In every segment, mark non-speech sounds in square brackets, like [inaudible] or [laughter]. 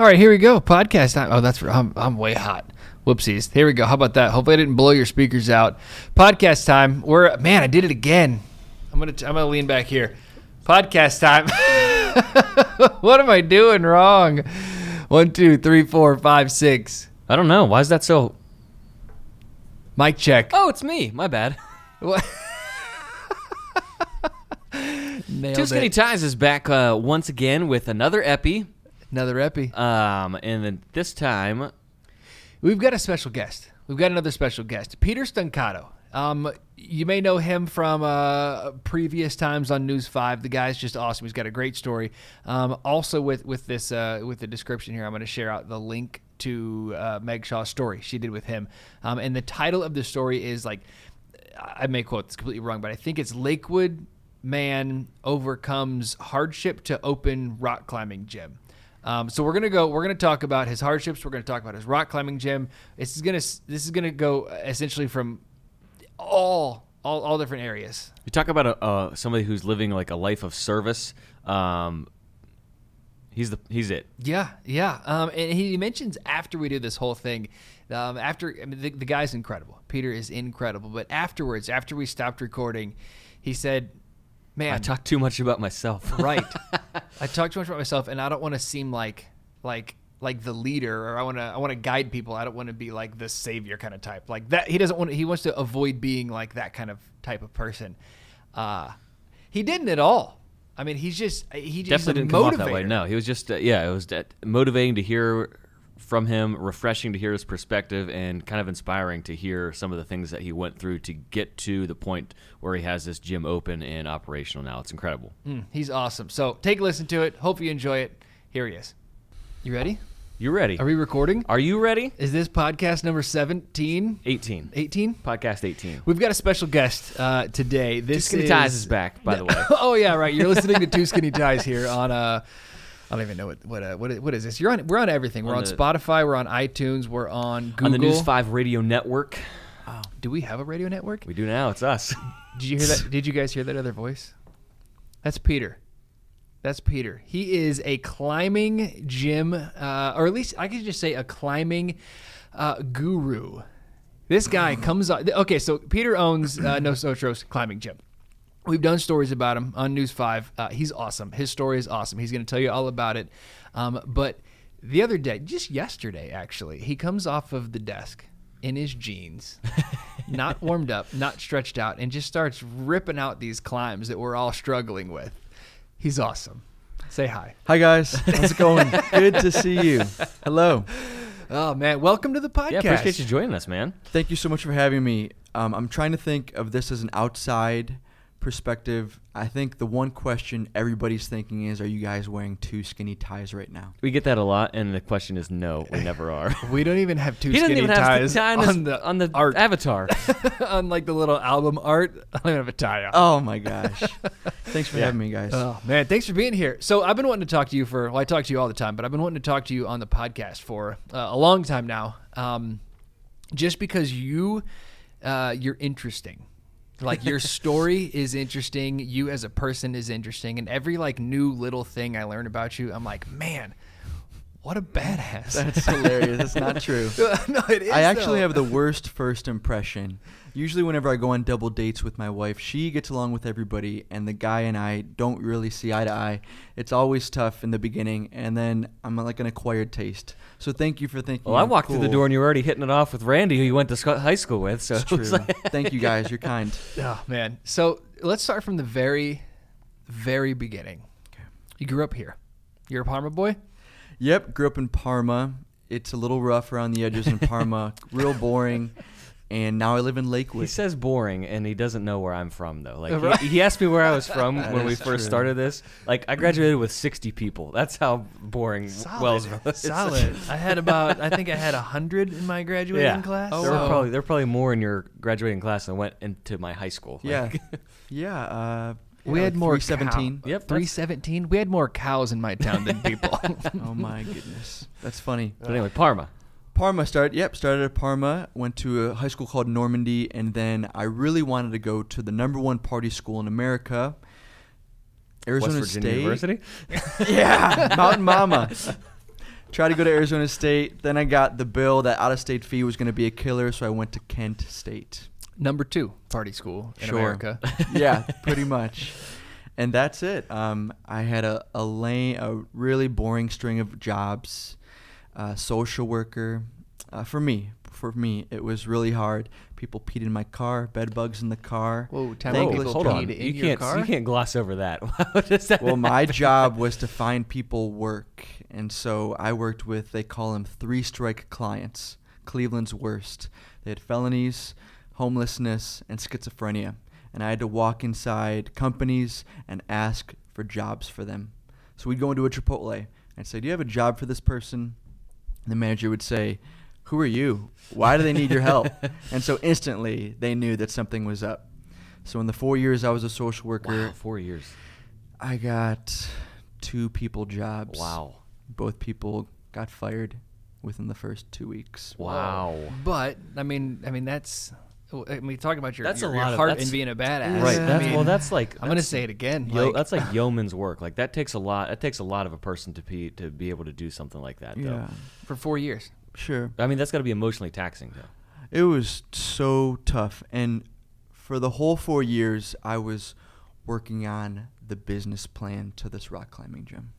All right, here we go. Podcast time. Oh, that's I'm I'm way hot. Whoopsies. Here we go. How about that? Hopefully, I didn't blow your speakers out. Podcast time. We're man, I did it again. I'm gonna I'm gonna lean back here. Podcast time. [laughs] what am I doing wrong? One, two, three, four, five, six. I don't know. Why is that so? Mic check. Oh, it's me. My bad. [laughs] What? Nailed Two Skinny it. Ties is back uh, once again with another epi. Another epi. Um, and then this time, We've got a special guest. We've got another special guest, Peter Stuncato. Um, you may know him from uh, previous times on News Five. The guy's just awesome. He's got a great story. Um, also, with with this uh, with the description here, I'm going to share out the link to uh, Meg Shaw's story she did with him. Um, and the title of the story is like I may quote this completely wrong, but I think it's Lakewood man overcomes hardship to open rock climbing gym. Um, so we're gonna go. We're gonna talk about his hardships. We're gonna talk about his rock climbing gym. This is gonna. This is gonna go essentially from all all, all different areas. you talk about a, uh, somebody who's living like a life of service. Um, he's the he's it. Yeah, yeah. Um, and he mentions after we do this whole thing, um, after I mean, the, the guy's incredible. Peter is incredible. But afterwards, after we stopped recording, he said, "Man, I talk too much about myself. [laughs] right. I talk too much about myself, and I don't want to seem like like like the leader, or I want to I want to guide people. I don't want to be like the savior kind of type. Like that, he doesn't want. He wants to avoid being like that kind of type of person. Uh, he didn't at all. I mean, he's just he just Definitely didn't come off that way. No, he was just uh, yeah. It was uh, motivating to hear from him, refreshing to hear his perspective, and kind of inspiring to hear some of the things that he went through to get to the point where he has this gym open and operational now. It's incredible. Mm, he's awesome. So take a listen to it. Hope you enjoy it. Here he is. You ready? You ready? Are we recording? Are you ready? Is this podcast number 17? 18. 18? Podcast 18. We've got a special guest uh, today. This Skinny is, Ties is back, by the [laughs] way. oh yeah, right. You're listening to Two Skinny Ties here on uh I don't even know what what uh, what, what is this? You're on we're on everything. We're on, On the- Spotify, we're on iTunes, we're on Google. On the News 5 Radio Network. Do we have a radio network? We do now. It's us. [laughs] Did you hear that? Did you guys hear that other voice? That's Peter. That's Peter. He is a climbing gym, uh, or at least I could just say a climbing uh, guru. This guy [gasps] comes on. Okay, so Peter owns uh, Nosotros Climbing Gym. We've done stories about him on News 5. Uh, he's awesome. His story is awesome. He's going to tell you all about it. Um, but the other day, just yesterday, actually, he comes off of the desk in his jeans, [laughs] not warmed up, not stretched out, and just starts ripping out these climbs that we're all struggling with. He's awesome. Say hi. Hi guys, how's it going? [laughs] Good to see you. Hello. Oh, man. Welcome to the podcast. yeah, appreciate you joining us, man. Thank you so much for having me. Um, I'm trying to think of this as an outside perspective. I think the one question everybody's thinking is, are you guys wearing two skinny ties right now? We get that a lot, and the question is no, we never are. [laughs] We don't even have two he doesn't skinny even have ties the tie on, his- on the on the art. avatar. [laughs] on like the little album art. I don't even have a tie on. Oh my gosh. [laughs] Thanks for Yeah. having me, guys. Oh man, thanks for being here. So I've been wanting to talk to you for. Well, I talk to you all the time, but I've been wanting to talk to you on the podcast for uh, a long time now. Um, just because you, uh, you're interesting. Like your [laughs] story is interesting. You as a person is interesting, and every like new little thing I learn about you, I'm like, man, what a badass. That's hilarious. That's not [laughs] true. no, it is. I actually though. have the worst first impression. Usually, whenever I go on double dates with my wife, she gets along with everybody, and the guy and I don't really see eye to eye. It's always tough in the beginning, and then I'm like an acquired taste. So thank you for thinking. Well, I I'm walked through the door and you were already hitting it off with Randy, who you went to high school with. So It's true. like- thank you guys. You're [laughs] kind. Oh man. So let's start from the very, very beginning. You grew up here. You're a Parma boy. Yep, grew up in Parma. It's a little rough around the edges in Parma, [laughs] real boring. And now I live in Lakewood. he says boring, and he doesn't know where I'm from though. Like Right. he, he asked me where I was [laughs] from when we first true. started this. Like I graduated with 60 people. That's how boring Wellsville is. Solid. I had about. I think I had a hundred in my graduating Yeah. class. Oh, there so- were probably there were probably more in your graduating class than went into my high school. yeah, Like, [laughs] yeah. Uh, We yeah, had like more 317. Yep, Three seventeen. We had more cows in my town than [laughs] people. Oh my goodness, that's funny. but anyway, Parma. Parma started. Yep, started at Parma. Went to a high school called Normandy, and then I really wanted to go to the number one party school in America, Arizona State. University. [laughs] yeah, Mountain Mama. Tried to go to Arizona State. Then I got the bill that out of state fee was going to be a killer, so I went to Kent State. Number two party school in Sure. America. [laughs] yeah, [laughs] pretty much. And that's it. Um, I had a a lane, a really boring string of jobs. Uh, social worker. Uh, for me, for me, it was really hard. People peed in my car, bed bugs in the car. Whoa, time Thank out. you. People hold on. peed in You can't car? you can't gloss over that. [laughs] That well, my job was to find people work, and so I worked with they call them three strike clients, Cleveland's worst. They had felonies, homelessness, and schizophrenia, and I had to walk inside companies and ask for jobs for them. So we'd go into a Chipotle and say, "Do you have a job for this person?" And the manager would say, "Who are you? Why do they need your help?" [laughs] and so instantly they knew that something was up. So in the four years I was a social worker, Wow, four years. I got two people jobs. Wow. Both people got fired within the first two weeks. Wow. But I mean, I mean that's. I mean, talking about your, That's your, a your lot of- heart that's- and being a badass. Right. I That's mean, well. That's like I'm gonna say it again. Yo, like- that's like yeoman's work. Like that takes a lot. That takes a lot of a person to be to be able to do something like that. Though. Yeah, for four years. sure. I mean, that's got to be emotionally taxing, though. It was so tough. And for the whole four years, I was working on the business plan to this rock climbing gym.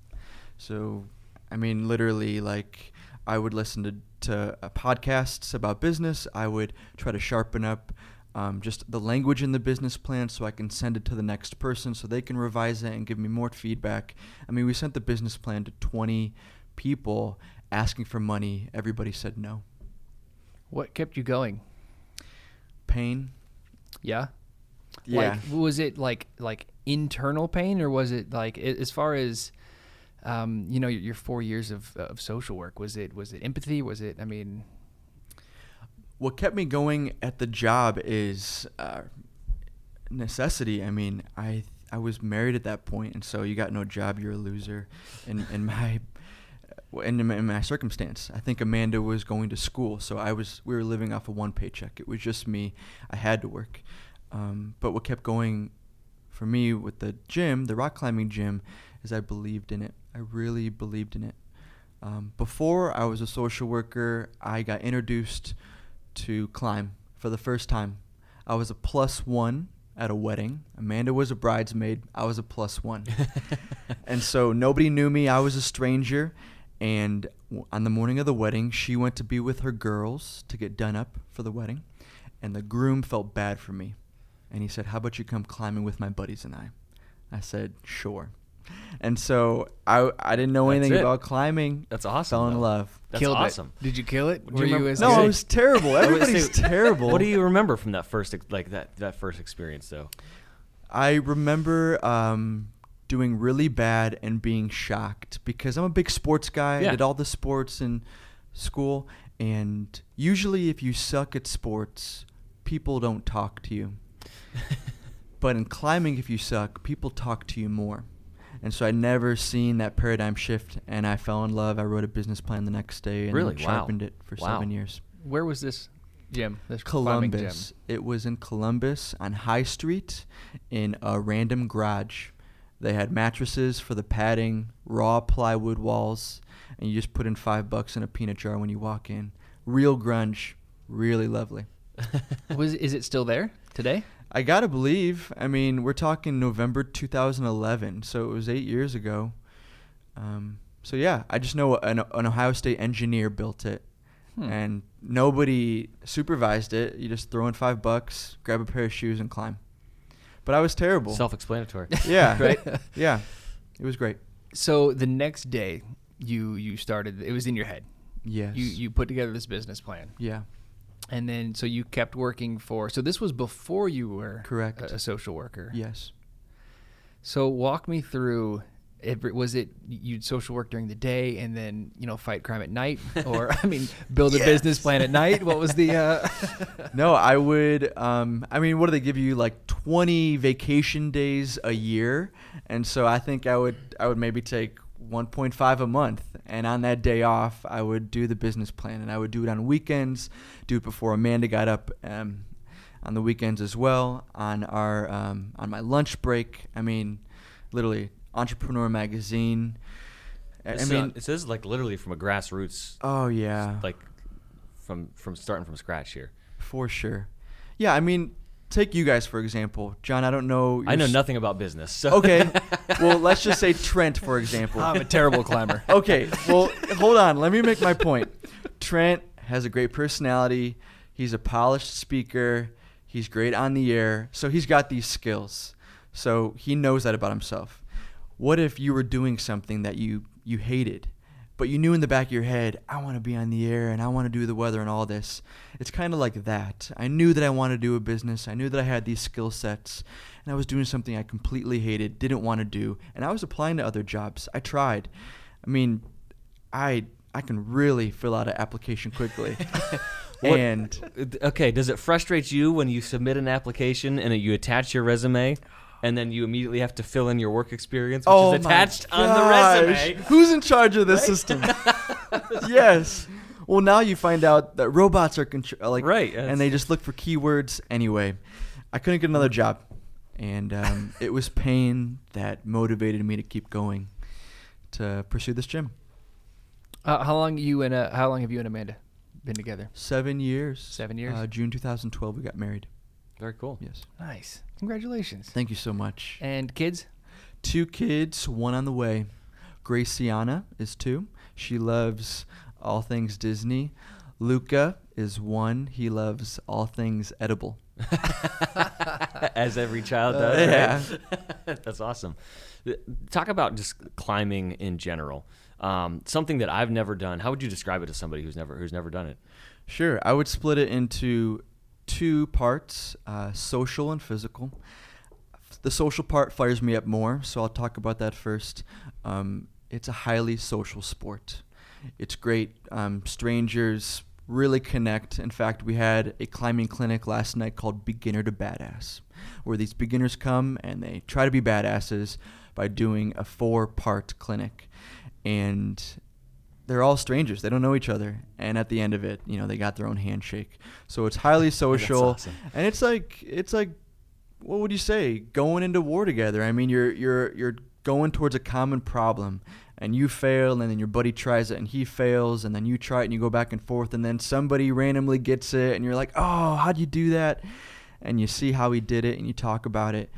So, I mean, literally, like, I would listen to, to uh, podcasts about business. I would try to sharpen up um, just the language in the business plan so I can send it to the next person so they can revise it and give me more feedback. I mean, we sent the business plan to 20 people asking for money. Everybody said no. What kept you going? Pain. Yeah. Yeah. Like, was it like like internal pain, or was it like as far as, um, you know, your, your four years of of social work? Was it was it empathy? Was it? I mean, what kept me going at the job is uh, necessity. I mean, I I was married at that point, and so you got no job, you're a loser. In in my [laughs] in in my circumstance, I think Amanda was going to school, so I was we were living off of one paycheck. It was just me. I had to work. Um, but what kept going for me with the gym, the rock climbing gym, is I believed in it. I really believed in it. Um, before I was a social worker, I got introduced to climb for the first time. I was a plus one at a wedding. Amanda was a bridesmaid. I was a plus one. [laughs] and so nobody knew me. I was a stranger. And w- on the morning of the wedding, she went to be with her girls to get done up for the wedding. And the groom felt bad for me. And he said, How about you come climbing with my buddies and I? I said, Sure. And so I, I didn't know That's anything it. about climbing. That's awesome. Fell in though. love. That's killed awesome. it. Did you kill it? Do you Were you remember- as No, Okay. it was terrible. I was gonna Everybody's terrible. What do you remember from that first like that that first experience though? I remember um, doing really bad and being shocked because I'm a big sports guy. Yeah. I did all the sports in school, and usually, if you suck at sports, people don't talk to you. [laughs] but in climbing, if you suck, people talk to you more. And so I never seen that paradigm shift, and I fell in love. I wrote a business plan the next day and Really? Wow. sharpened it for Wow. seven years. Where was this gym? This Columbus. Gym? It was in Columbus on High Street in a random garage. They had mattresses for the padding, raw plywood walls, and you just put in five bucks in a peanut jar when you walk in. Real grunge, really lovely. [laughs] Was is it still there today? I gotta believe. I mean, we're talking November 2011, so it was eight years ago. Um, so yeah, I just know an, an Ohio State engineer built it, Hmm. and nobody supervised it. You just throw in five bucks, grab a pair of shoes, and climb. But I was terrible. Self-explanatory. [laughs] yeah, [laughs] Right. Yeah, it was great. So the next day, you you started. It was in your head. Yes. You you put together this business plan, Yeah. And then so you kept working for. So this was before you were Correct. a, a social worker. Yes. So walk me through. Every, was it you'd social work during the day and then you know fight crime at night, [laughs] or I mean build a business plan at night? What was the? Uh, [laughs] no, I would. Um, I mean, what do they give you? Like twenty vacation days a year, and so I think I would. I would maybe take one point five a month, and on that day off, I would do the business plan, and I would do it on weekends. Do it before Amanda got up. Um, on the weekends as well. On our um, on my lunch break. I mean, literally, Entrepreneur Magazine. I, I This, uh, mean, it says like literally from a grassroots, oh yeah, like from from starting from scratch here. for sure. Yeah, I mean, take you guys for example, John. I don't know. I know s- nothing about business. So Okay, [laughs] well, let's just say Trent for example. I'm a terrible climber. [laughs] okay, well, hold on. Let me make my point. Trent has a great personality. He's a polished speaker. He's great on the air. So he's got these skills. So he knows that about himself. What if you were doing something that you you hated, but you knew in the back of your head, I want to be on the air and I want to do the weather and all this. It's kind of like that. I knew that I wanted to do a business. I knew that I had these skill sets and I was doing something I completely hated, didn't want to do, and I was applying to other jobs. I tried. I mean, I I can really fill out an application quickly. [laughs] And uh, okay, does it frustrate you when you submit an application and you attach your resume, and then you immediately have to fill in your work experience, which oh is attached on the resume? Who's in charge of this system? [laughs] yes. Well, now you find out that robots are contr- like Right, and they just look for keywords anyway. I couldn't get another job, and um, [laughs] it was pain that motivated me to keep going to pursue this gym. Uh, how long you and uh, how long have you and Amanda been together? Seven years. Seven years? Uh, June 2012, we got married. Very cool. Yes. Nice. Congratulations. Thank you so much. And kids? Two kids, one on the way. Graciana is two. She loves all things Disney. Luca is one. He loves all things edible. [laughs] As every child Uh, does. yeah. right? [laughs] That's awesome. Uh, Talk about just climbing in general. Um, something that I've never done. How would you describe it to somebody who's never who's never done it? Sure. I would split it into two parts uh, social and physical. The social part fires me up more, so I'll talk about that first. Um, it's a highly social sport. It's great. Um, strangers really connect. In fact, we had a climbing clinic last night called Beginner to Badass, where these beginners come and they try to be badasses by doing a four part clinic. And they're all strangers. They don't know each other. And at the end of it, you know, they got their own handshake. So it's highly [laughs] social. awesome. And it's like it's like what would you say? Going into war together. I mean, you're you're you're going towards a common problem and you fail and then your buddy tries it and he fails and then you try it and you go back and forth and then somebody randomly gets it and you're like, "Oh, how'd you do that?" And you see how he did it and you talk about it.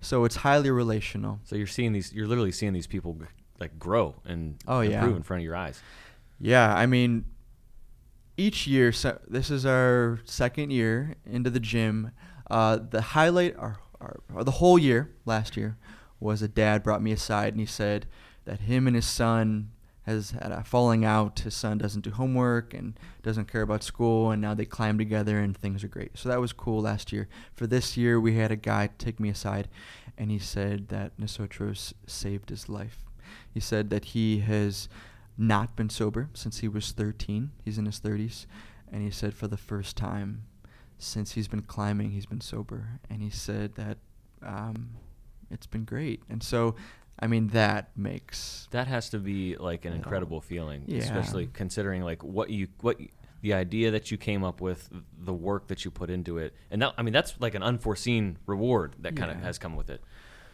So it's highly relational. So you're seeing these. You're literally seeing these people g- like grow and Oh, yeah. improve in front of your eyes. Yeah, I mean, each year, so this is our second year into the gym. Uh, the highlight, our, our, or the whole year last year, was a dad brought me aside and he said that him and his son has had a falling out. His son doesn't do homework and doesn't care about school, and now they climb together and things are great. So that was cool last year. For this year, we had a guy take me aside, and he said that Nosotros saved his life. He said that he has not been sober since he was 13. He's in his 30s. And he said for the first time since he's been climbing, he's been sober. And he said that um, it's been great. And so, I mean, that makes. That has to be like an incredible feeling, Yeah. especially considering like what you what y- the idea that you came up with, the work that you put into it, and that I mean that's like an unforeseen reward that kind of Yeah. has come with it.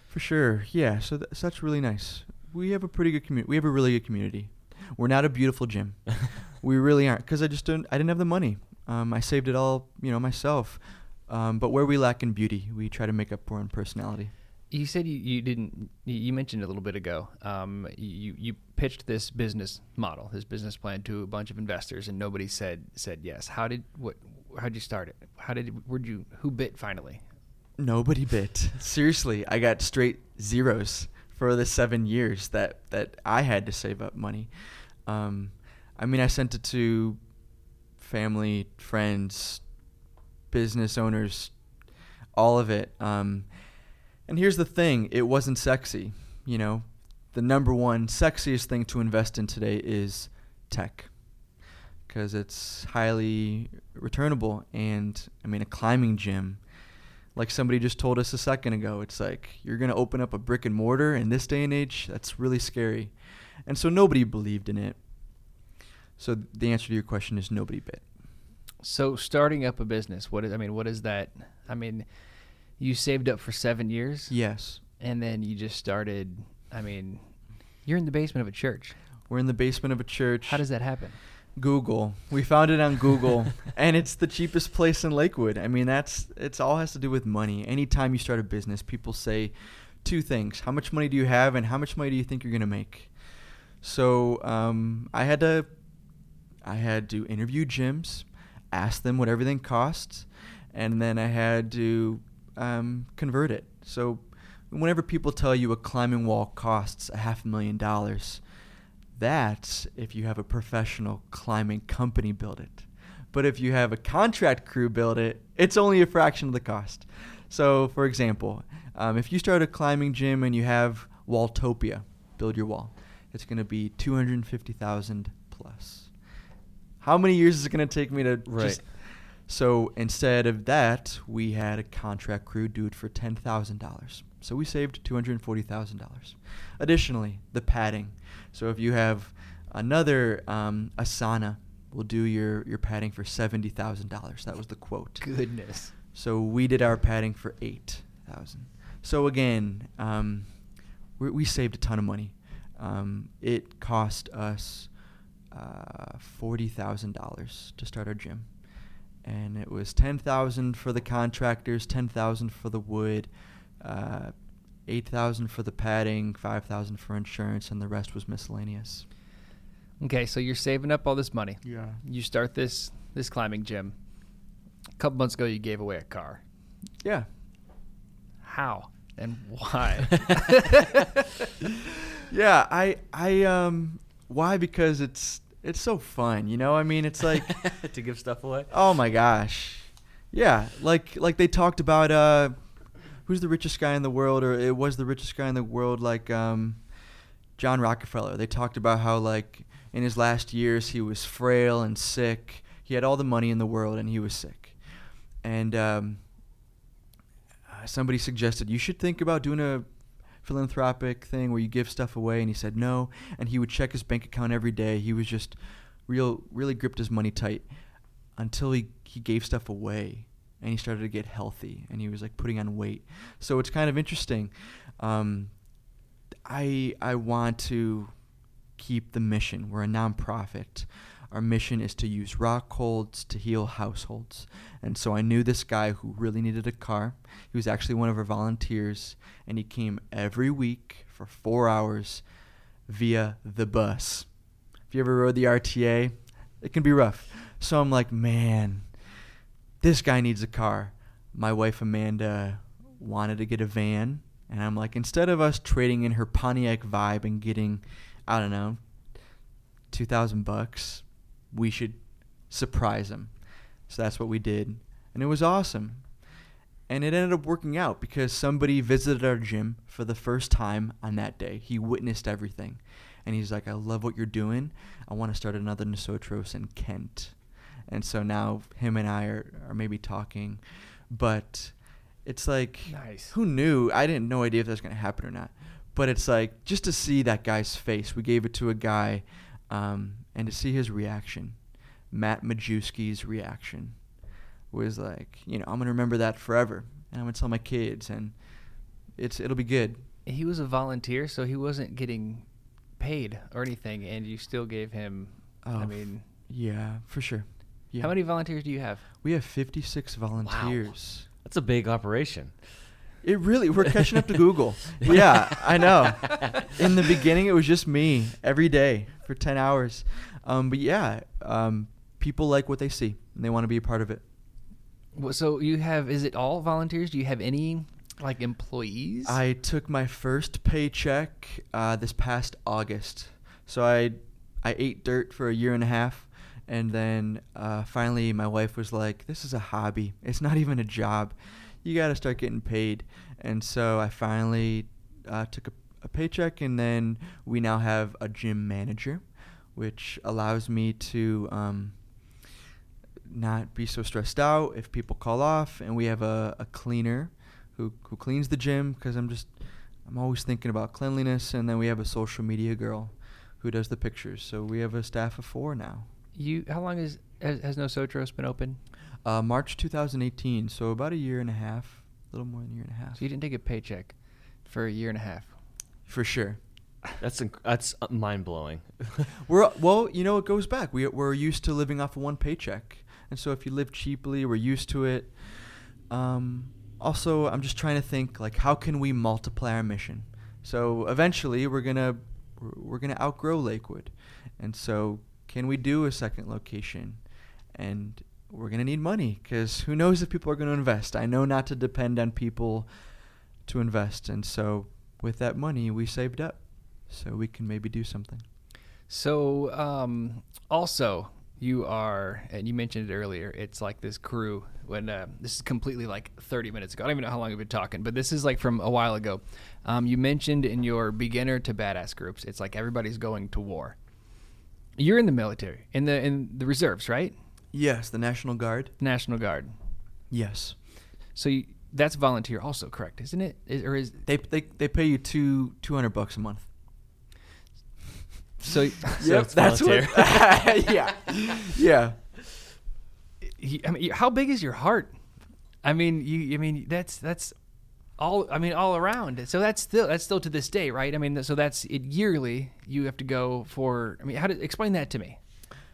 For sure. Yeah. So, th- so that's really nice. We have a pretty good community. We have a really good community. We're not a beautiful gym. [laughs] we really aren't because I just don't. I didn't have the money. Um, I saved it all, you know, myself. Um, but where we lack in beauty, we try to make up for in personality. You said you, you didn't. You you mentioned a little bit ago. Um, you you pitched this business model, this business plan to a bunch of investors, and nobody said said yes. How did what? How'd you start it? How did where'd you who bit finally? Nobody bit. [laughs] Seriously, I got straight zeros for the seven years that that I had to save up money. Um, I mean, I sent it to family, friends, business owners, all of it. Um, and here's the thing: it wasn't sexy. You know, the number one sexiest thing to invest in today is tech because it's highly returnable. And I mean, a climbing gym like somebody just told us a second ago, it's like you're going to open up a brick and mortar in this day and age. That's really scary. And so nobody believed in it. So the answer to your question is nobody bit. So starting up a business, what is? I mean, what is that? I mean, you saved up for seven years, Yes. and then you just started. I mean, you're in the basement of a church. We're in the basement of a church. How does that happen? Google. We found it on Google, [laughs] and it's the cheapest place in Lakewood. I mean, that's it's all has to do with money. Anytime you start a business, people say two things: how much money do you have, and how much money do you think you're gonna make. So um, I had to, I had to interview gyms, ask them what everything costs, and then I had to um, convert it. So whenever people tell you a climbing wall costs a half a million dollars that's if you have a professional climbing company build it. But if you have a contract crew build it, it's only a fraction of the cost. So, for example, um, if you start a climbing gym and you have Walltopia build your wall, it's going to be 250,000 plus. How many years is it going to take me to Right. just so instead of that, we had a contract crew do it for ten thousand dollars. So we saved two hundred forty thousand dollars. Additionally, the padding. So if you have another um, Asana, will do your your padding for seventy thousand dollars. That was the quote. Goodness. So we did our padding for eight thousand. So again, um, we, we saved a ton of money. Um, it cost us uh, forty thousand dollars to start our gym, and it was ten thousand for the contractors, ten thousand for the wood, uh, eight thousand for the padding, five thousand for insurance, and the rest was miscellaneous. Okay, so you're saving up all this money. Yeah. You start this this climbing gym. A couple months ago, you gave away a car. Yeah. How and why? [laughs] yeah, I I um why because it's it's so fun, you know? I mean, it's like [laughs] to give stuff away. oh my gosh. Yeah, like like they talked about uh who's the richest guy in the world or it was the richest guy in the world like um John Rockefeller. They talked about how like in his last years he was frail and sick. He had all the money in the world and he was sick. And um uh, somebody suggested you should think about doing a philanthropic thing where you give stuff away and he said no and he would check his bank account every day he was just real really gripped his money tight until he, he gave stuff away and he started to get healthy and he was like putting on weight. So it's kind of interesting. Um, i i want to keep the mission. We're a nonprofit. Our mission is to use rock holds to heal households. And so i knew this guy who really needed a car. He was actually one of our volunteers and he came every week for four hours via the bus. If you ever rode the rta it can be rough. So i'm like man this guy needs a car my wife amanda wanted to get a van and i'm like instead of us trading in her pontiac vibe and getting i don't know 2000 bucks we should surprise him so that's what we did and it was awesome and it ended up working out because somebody visited our gym for the first time on that day. He witnessed everything. And he's like, I love what you're doing. I want to start another Nosotros in Kent. And so now him and I are, are maybe talking. But it's like, Nice. who knew? I didn't no idea if that was going to happen or not. But it's like, just to see that guy's face, we gave it to a guy, um, and to see his reaction, Matt Majewski's reaction was like, you know, I'm gonna remember that forever, and I'm gonna tell my kids, and it's it'll be good. he was a volunteer, so he wasn't getting paid or anything, and you still gave him. Oh, I mean, Yeah, for sure. Yeah. how many volunteers do you have? We have 56 volunteers. Wow. That's a big operation. It really we're catching up to [laughs] Google. yeah, I know. In the beginning, it was just me every day for 10 hours, um, but yeah, um, people like what they see and they want to be a part of it. So you have? Is it all volunteers? Do you have any like employees? I took my first paycheck uh, this past August. So I I ate dirt for a year and a half, and then uh, finally my wife was like, "This is a hobby. It's not even a job. You got to start getting paid." And so I finally uh, took a, a paycheck, and then we now have a gym manager, which allows me to. Um, not be so stressed out if people call off and we have a, a cleaner who, who cleans the gym because i'm just i'm always thinking about cleanliness and then we have a social media girl who does the pictures so we have a staff of four now you? How long is has, has Nosotros been open? uh, march 2018 so about a year and a half a little more than a year and a half So you didn't take a paycheck for a year and a half. for sure That's inc- that's mind blowing. [laughs] We're well, you know, it goes back. We we're used to living off of one paycheck, and so if you live cheaply, we're used to it. Um, also, I'm just trying to think like how can we multiply our mission. So eventually, we're gonna we're, we're gonna outgrow Lakewood, and so can we do a second location? And we're gonna need money because who knows if people are gonna invest. I know not to depend on people to invest, and so with that money we saved up, so we can maybe do something. So, um, also, you are, and you mentioned it earlier. It's like this crew. When uh, this is completely like 30 minutes ago. I don't even know how long we've been talking, but this is like from a while ago. Um, you mentioned in your beginner to badass groups, it's like everybody's going to war. You're in the military, in the in the reserves, right? Yes, the National Guard. National Guard. Yes, So you, that's volunteer, also correct, isn't it? Is, or is they they they pay you two two hundred bucks a month. so? [laughs] So it's that's what. [laughs] yeah, yeah. you- I mean, how big is your heart? I mean, you. I mean, that's that's all. I mean, all around. So that's still that's still to this day, right? I mean, so that's it yearly. You have to go for. I mean, how to explain that to me?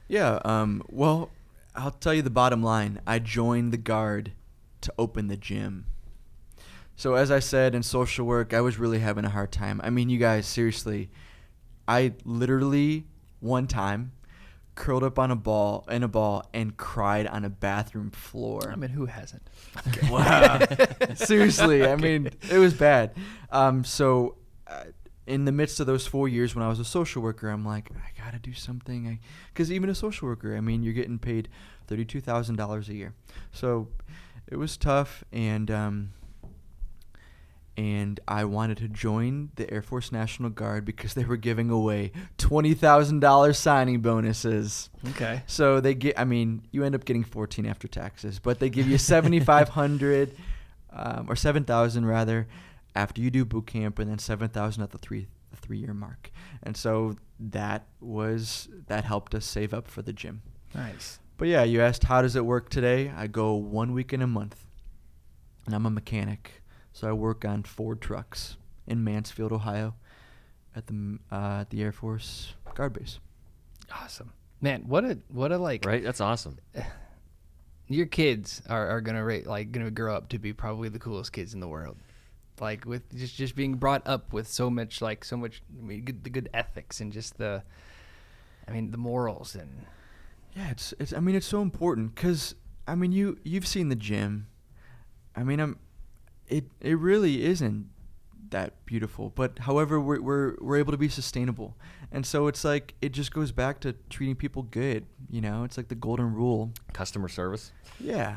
Yeah. Um. Well, I'll tell you the bottom line. I joined the guard to open the gym. So as I said in social work, I was really having a hard time. I mean, you guys, seriously, I literally one time curled up on a ball in a ball and cried on a bathroom floor. I mean, who hasn't? [laughs] Wow. Seriously, I mean, it was bad. Um, so, uh, in the midst of those four years when I was a social worker, I'm like, I gotta do something. Because even a social worker, I mean, you're getting paid thirty-two thousand dollars a year. So, it was tough, and um, and I wanted to join the Air Force National Guard because they were giving away twenty thousand dollars signing bonuses. Okay. So they get. I mean, you end up getting fourteen after taxes, but they give you seventy five hundred [laughs] um, or seven thousand rather after you do boot camp, and then seven thousand at the three the three year mark. And so that was that helped us save up for the gym. Nice. But yeah, you asked how does it work today? I go one week in a month, and I'm a mechanic, so I work on Ford trucks in Mansfield, Ohio, at the uh, at the Air Force Guard base. Awesome, man. What a what a like. right? That's awesome. [sighs] Your kids are, are gonna ra- like gonna grow up to be probably the coolest kids in the world. Like with just just being brought up with so much like so much I mean, good, the good ethics and just the, I mean the morals and Yeah, it's it's. I mean, it's so important because I mean, you you've seen the gym. I mean, I'm. It it really isn't that beautiful, but however, we're we're we're able to be sustainable, and so it's like it just goes back to treating people good. You know, it's like the golden rule. Customer service. Yeah.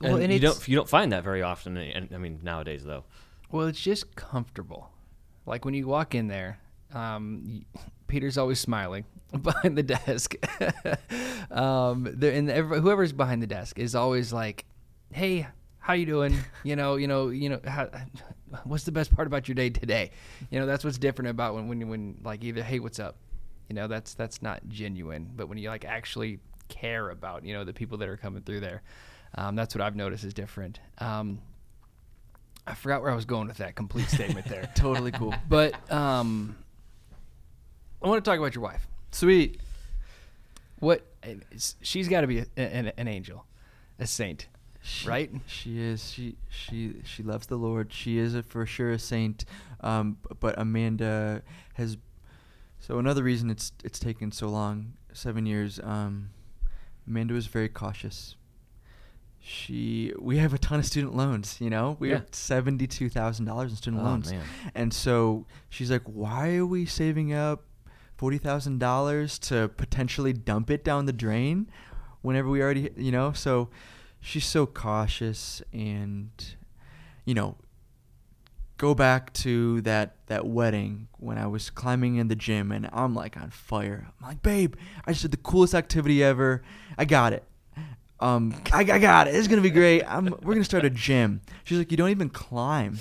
Well, and, and you don't you don't find that very often. And I mean nowadays though. Well, it's just comfortable. Like when you walk in there, um, Peter's always smiling [laughs] behind the desk. [laughs] um, there, and every, whoever's behind the desk is always like, "Hey, how you doing? [laughs] You know, you know, you know, how, what's the best part about your day today? You know, that's what's different about when when when like either, hey, what's up? You know, that's that's not genuine. But when you like actually care about you know the people that are coming through there, um, that's what I've noticed is different. Um, I forgot where I was going with that complete statement there. [laughs] Totally cool. But um, I want to talk about your wife. Sweet. What she's got to be a, an, an angel, a saint, She- right? She is. She she she loves the Lord. She is a, for sure a saint. Um, but Amanda has. So another reason it's it's taken so long, seven years. Um, Amanda was very cautious. She we have a ton of student loans. You know, we Yeah. have seventy two thousand dollars in student Oh, loans, man. and so she's like, "Why are we saving up forty thousand dollars to potentially dump it down the drain whenever we already, you know?" So she's so cautious, and you know, go back to that that wedding when I was climbing in the gym, and I'm like on fire. I'm like, "Babe, I just did the coolest activity ever. I got it." Um, I, I got it. It's gonna be great. I'm, we're gonna start a gym. She's like, you don't even climb.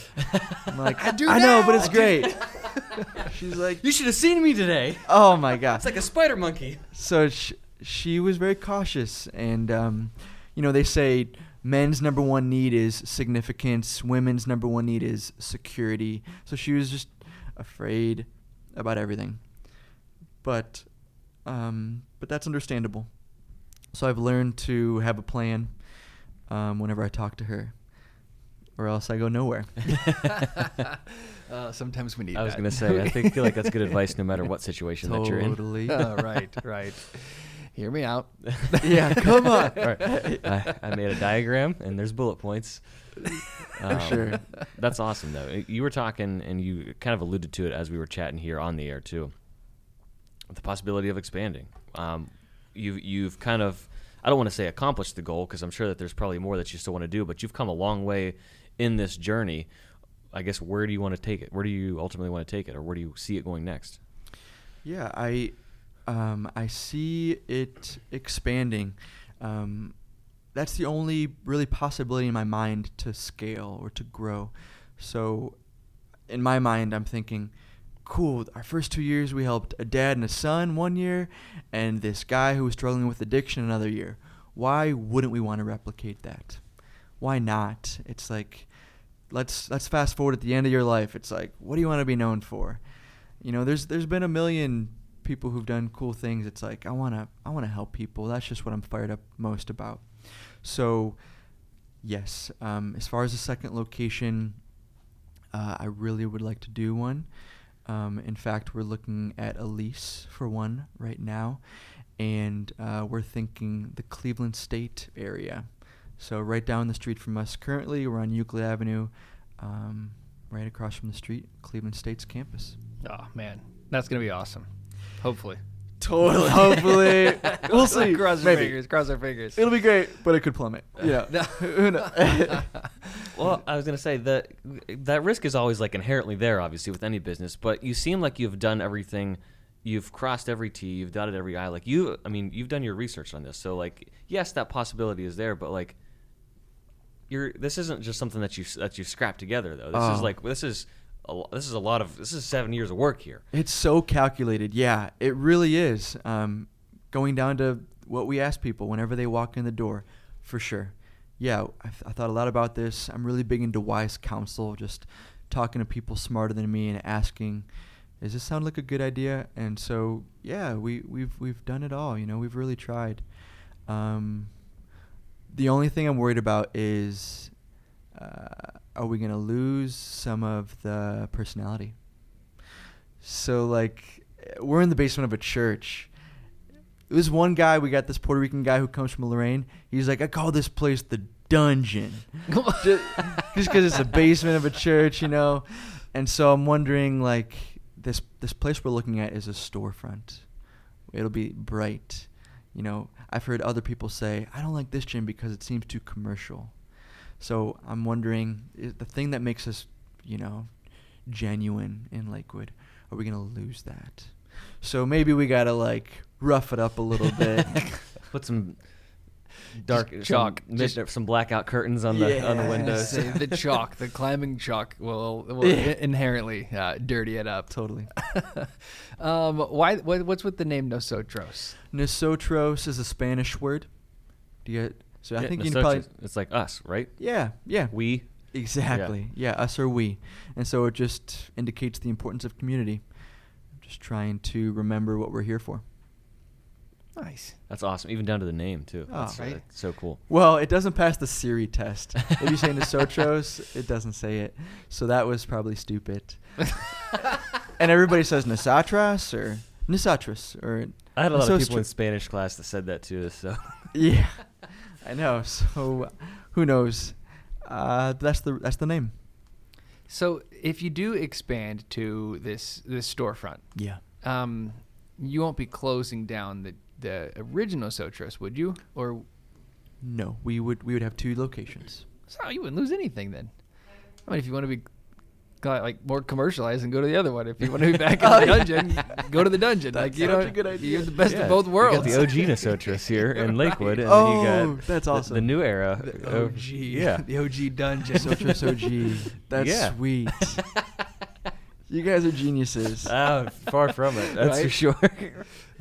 I'm like, [laughs] I do I know, but it's great. [laughs] She's like, You should have seen me today. oh my god. It's like a spider monkey. so she, she was very cautious, and um, you know, they say men's number one need is significance, women's number one need is security. So she was just afraid about everything. But um, but that's understandable. So I've learned to have a plan um, whenever I talk to her, or else I go nowhere. [laughs] uh, sometimes we need. That. I was that. gonna say, I think feel like that's good [laughs] advice no matter what situation that you're in. totally. Oh, right, right. [laughs] Hear me out. [laughs] yeah, come on. [laughs] Right. I, I made a diagram and there's bullet points. [laughs] Um, sure. That's awesome though. You were talking and you kind of alluded to it as we were chatting here on the air too. The possibility of expanding. Um, you've you've kind of I don't want to say accomplished the goal because I'm sure that there's probably more that you still want to do, but you've come a long way in this journey. I guess where do you want to take it? Where do you ultimately want to take it, or where do you see it going next? Yeah, I um, I see it expanding. Um, that's the only really possibility in my mind to scale or to grow. So, in my mind, I'm thinking, cool. Our first two years, we helped a dad and a son one year, and this guy who was struggling with addiction another year. Why wouldn't we want to replicate that? Why not? It's like, let's let's fast forward at the end of your life. It's like, what do you want to be known for? You know, there's there's been a million people who've done cool things. It's like I wanna I wanna help people. That's just what I'm fired up most about. So, yes, um, as far as the second location, uh, I really would like to do one. Um, in fact, we're looking at a lease for one right now, and uh, we're thinking the Cleveland State area. So right down the street from us currently, we're on Euclid Avenue, um, right across from the street, Cleveland State's campus. Oh man, that's gonna be awesome. Hopefully. Totally. Hopefully, [laughs] we'll see. cross our Maybe. fingers. Cross our fingers. It'll be great, but it could plummet. [laughs] Yeah. [laughs] Who knows? Well, I was gonna say that that risk is always like inherently there, obviously, with any business. But you seem like you've done everything. You've crossed every T. You've dotted every I. Like you, I mean, you've done your research on this. So, like, yes, that possibility is there, but like, you're. This isn't just something that you that you scrapped together, though. This is Oh. like this is. This is a lot of. This is seven years of work here. It's so calculated. Yeah, it really is. Um, going down to what we ask people whenever they walk in the door, for sure. Yeah, I, th- I thought a lot about this. I'm really big into wise counsel, just talking to people smarter than me and asking, "Does this sound like a good idea?" And so, yeah, we we've we've done it all. You know, we've really tried. Um, the only thing I'm worried about is, uh, are we gonna lose some of the personality? So like, we're in the basement of a church. This one guy, we got this Puerto Rican guy who comes from Lorain. He's like, I call this place the dungeon, [laughs] just because it's a basement of a church, you know. And so I'm wondering, like, this this place we're looking at is a storefront. It'll be bright, you know. I've heard other people say, I don't like this gym because it seems too commercial. So I'm wondering, is the thing that makes us, you know, genuine in Lakewood, are we gonna lose that? So maybe we gotta like rough it up a little [laughs] bit. Put some dark Just chalk. mid- Just- some blackout curtains on the on the windows. [laughs] The chalk, the climbing chalk, will, will Yeah. inherently uh, dirty it up. totally. [laughs] um, why? What, what's with the name Nosotros? Nosotros is a Spanish word. Do you? So I Yeah, think you Nosotros. probably. It's like us, right? Yeah, yeah. We. Exactly. Yeah. us or we. And so it just indicates the importance of community. I'm just trying to remember what we're here for. Nice. That's awesome. Even down to the name too. Oh, That's, uh, right. so cool. Well, it doesn't pass the Siri test. [laughs] if you say Nosotros, it doesn't say it. So that was probably stupid. [laughs] and everybody says Nosotros or Nosotros or I had a lot of people in Spanish class that said that too. So Yeah, [laughs] I know. [laughs] So who knows? Uh, that's the that's the name. So if you do expand to this this storefront, Yeah. um, you won't be closing down the the original Sotros, would you? Or No, we would we would have two locations. so you wouldn't lose anything then. I mean, if you want to be like more commercialized and go to the other one. If you want to be [laughs] back in Oh, the dungeon, go to the dungeon. That's like you such know, a good idea. you're the best Yeah, of both you worlds. got the OG [laughs] Nosotros here in Lakewood, and Oh, then you got that's the- awesome. The, new era. The OG, yeah. [laughs] the OG dungeon. Sotros OG. That's Yeah. sweet. you guys are geniuses. Ah, far from it. That's for sure.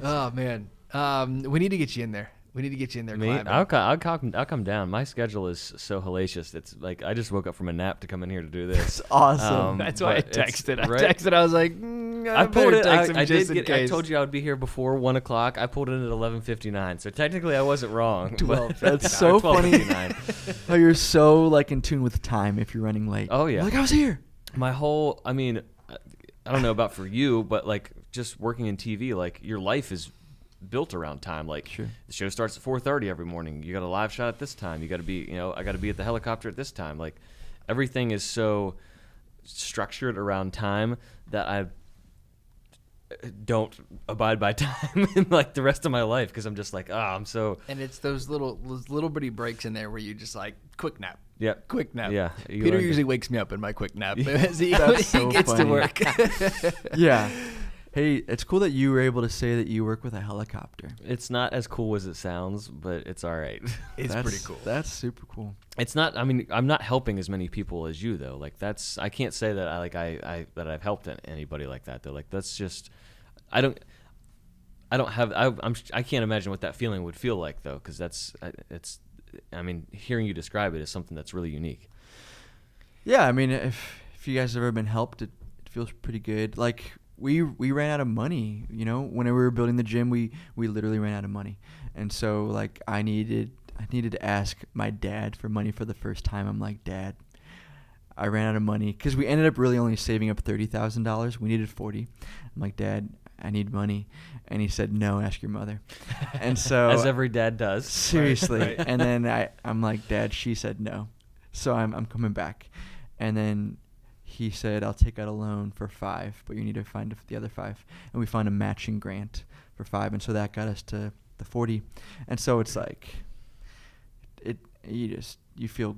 Oh man, um, we need to get you in there. We need to get you in there. Me, climbing. I'll, co- I'll come. I'll come down. My schedule is so hellacious. It's like I just woke up from a nap to come in here to do this. It's awesome. Um, That's why I texted. I right? texted. I was like, mm, I, I pulled it. text I, I just did get. I told you I would be here before one o'clock. I pulled in at eleven fifty nine. So technically, I wasn't wrong. 12. [laughs] That's so funny. 12:59. How [laughs] you're so like in tune with time if you're running late. Oh, yeah. You're like I was here. my whole i mean i don't know about for you but like just working in tv like your life is built around time like Sure. the show starts at 4.30 every morning you got a live shot at this time you got to be you know i got to be at the helicopter at this time like everything is so structured around time that i don't abide by [laughs] time in like the rest of my life because i'm just like ah i'm so And it's those little those little bitty breaks in there where you just like quick nap. yeah Quick nap. Yeah, you Peter learn to- usually wakes me up in my quick nap [laughs] as he, That's [laughs] he so gets to work. Yeah. Hey, it's cool that you were able to say that you work with a helicopter. it's not as cool as it sounds but it's all right [laughs] it's That's- pretty cool. That's super cool. It's not. I mean, I'm not helping as many people as you though. Like that's. I can't say that I like I, I that I've helped an- anybody like that though. Like that's just. I don't. I don't have. I, I'm. I can't imagine what that feeling would feel like though, because that's. I- It's. I mean, hearing you describe it is something that's really unique. Yeah, I mean, if if you guys have ever been helped, it, it feels pretty good. Like we we ran out of money. You know, when we were building the gym, we we literally ran out of money, and so like I needed I needed to ask my dad for money for the first time. I'm like, Dad, I ran out of money because we ended up really only saving up thirty thousand dollars. We needed forty. I'm like, Dad, I need money, and he said, No, ask your mother. [laughs] And so as every dad does. Seriously. right. And then [laughs] I, I'm like, Dad, she said no. So I'm, I'm coming back. And then he said, I'll take out a loan for five, but you need to find the other five. And we found a matching grant for five. And so that got us to the 40. And so it's like, it, you just, you feel,